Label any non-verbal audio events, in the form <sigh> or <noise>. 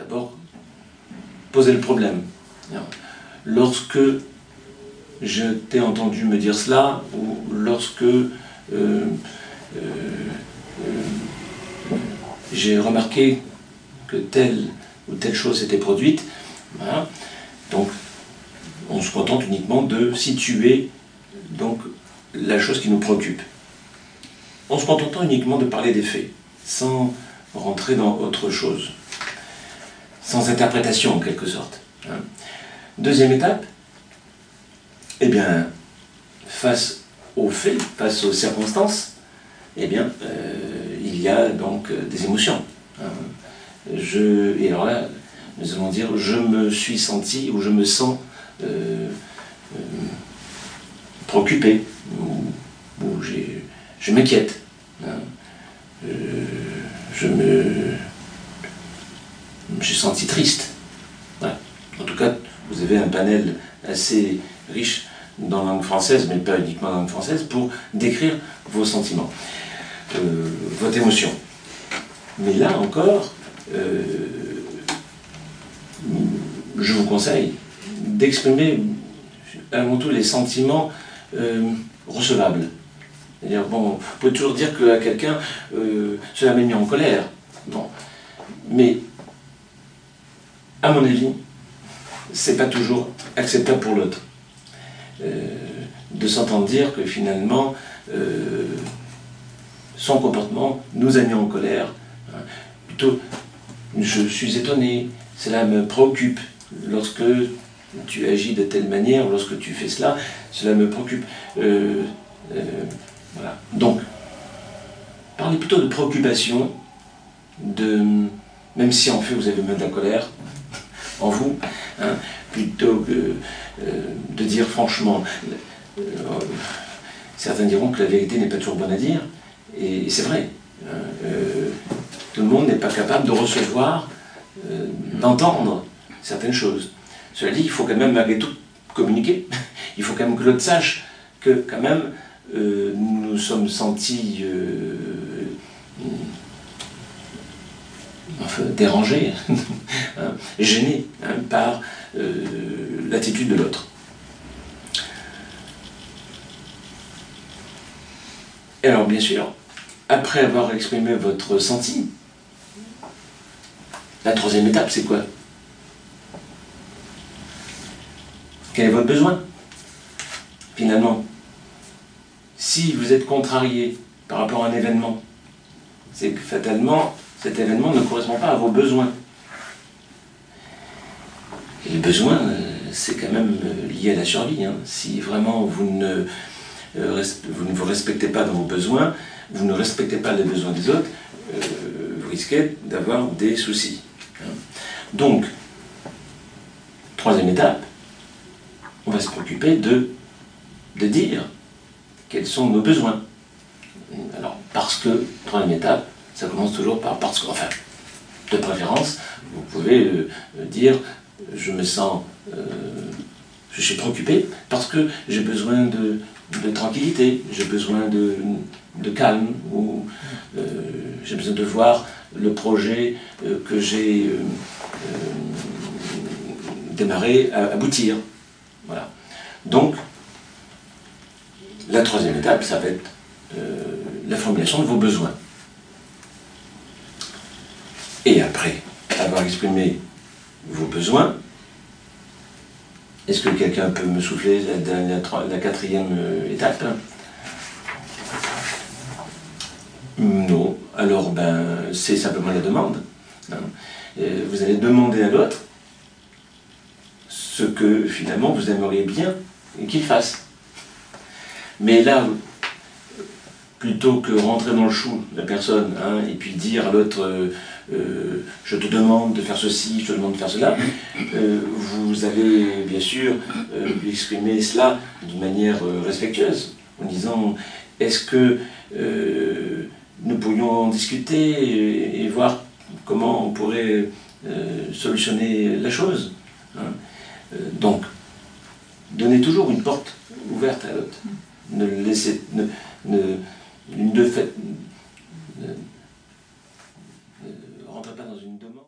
d'abord poser le problème. Lorsque je t'ai entendu me dire cela, ou lorsque euh, euh, euh, j'ai remarqué que telle ou telle chose était produite, donc on se contente uniquement de situer donc, la chose qui nous préoccupe. En se contentant uniquement de parler des faits, sans rentrer dans autre chose, sans interprétation en quelque sorte. Hein. Deuxième étape, eh bien, face aux faits, face aux circonstances, eh bien, euh, il y a donc euh, des émotions. Hein. Je, et alors là, nous allons dire, je me suis senti ou je me sens euh, préoccupé, ou, je m'inquiète. Hein. je me. Suis senti triste. En tout cas, vous avez un panel assez riche dans la langue française, mais pas uniquement dans la langue française, pour décrire vos sentiments, euh, votre émotion. Mais là encore, euh, je vous conseille d'exprimer avant tout les sentiments euh, recevables. Bon, vous pouvez toujours dire qu'à quelqu'un, cela m'a mis en colère. Bon. Mais, à mon avis, c'est pas toujours acceptable pour l'autre. Euh, de s'entendre dire que finalement, euh, son comportement nous a mis en colère. Hein. Plutôt, je suis étonné, cela me préoccupe lorsque tu agis de telle manière, lorsque tu fais cela, cela me préoccupe. Euh, voilà. Donc, parlez plutôt de préoccupation, de, même si en fait vous avez même de la colère en vous, hein, plutôt que euh, de dire franchement. Euh, certains diront que la vérité n'est pas toujours bonne à dire, et, c'est vrai. Hein, euh, tout le monde n'est pas capable de recevoir, d'entendre certaines choses. Cela dit, il faut quand même malgré tout communiquer. <laughs> Il faut quand même que l'autre sache que quand même nous nous sommes sentis dérangés, <laughs> hein, gênés par euh, l'attitude de l'autre. Et alors, bien sûr, après avoir exprimé votre ressenti, la troisième étape, c'est quoi? Quel est votre besoin? Finalement, si vous êtes contrarié par rapport à un événement, c'est que fatalement, cet événement ne correspond pas à vos besoins. Et le besoin, euh, c'est quand même euh, lié à la survie. Hein. Si vraiment vous ne, vous ne vous respectez pas dans vos besoins, vous ne respectez pas les besoins des autres, vous risquez d'avoir des soucis. Hein. Donc, troisième étape, on va se préoccuper de, de dire quels sont nos besoins. Alors, parce que, troisième étape, ça commence toujours par parce que, enfin, de préférence, vous pouvez dire je me sens, euh, je suis préoccupé parce que j'ai besoin de, tranquillité, j'ai besoin de, calme, ou euh, j'ai besoin de voir le projet euh, que j'ai démarré aboutir. Voilà. Donc, la troisième étape, ça va être la formulation de vos besoins. Et après avoir exprimé vos besoins. Est-ce que quelqu'un peut me souffler la, quatrième euh, étape? Non. Alors, ben, c'est simplement la demande. Hein. Vous allez demander à l'autre ce que finalement vous aimeriez bien qu'il fasse. Mais là, plutôt que rentrer dans le chou la personne hein, et puis dire à l'autre euh, euh, je te demande de faire ceci, je te demande de faire cela, euh, vous avez bien sûr exprimé cela d'une manière respectueuse en disant est-ce que nous pourrions en discuter et, voir comment on pourrait solutionner la chose. Hein. donc, donnez toujours une porte ouverte à l'autre. Ne laissez, ne, fait, ne, rentre pas dans une demande.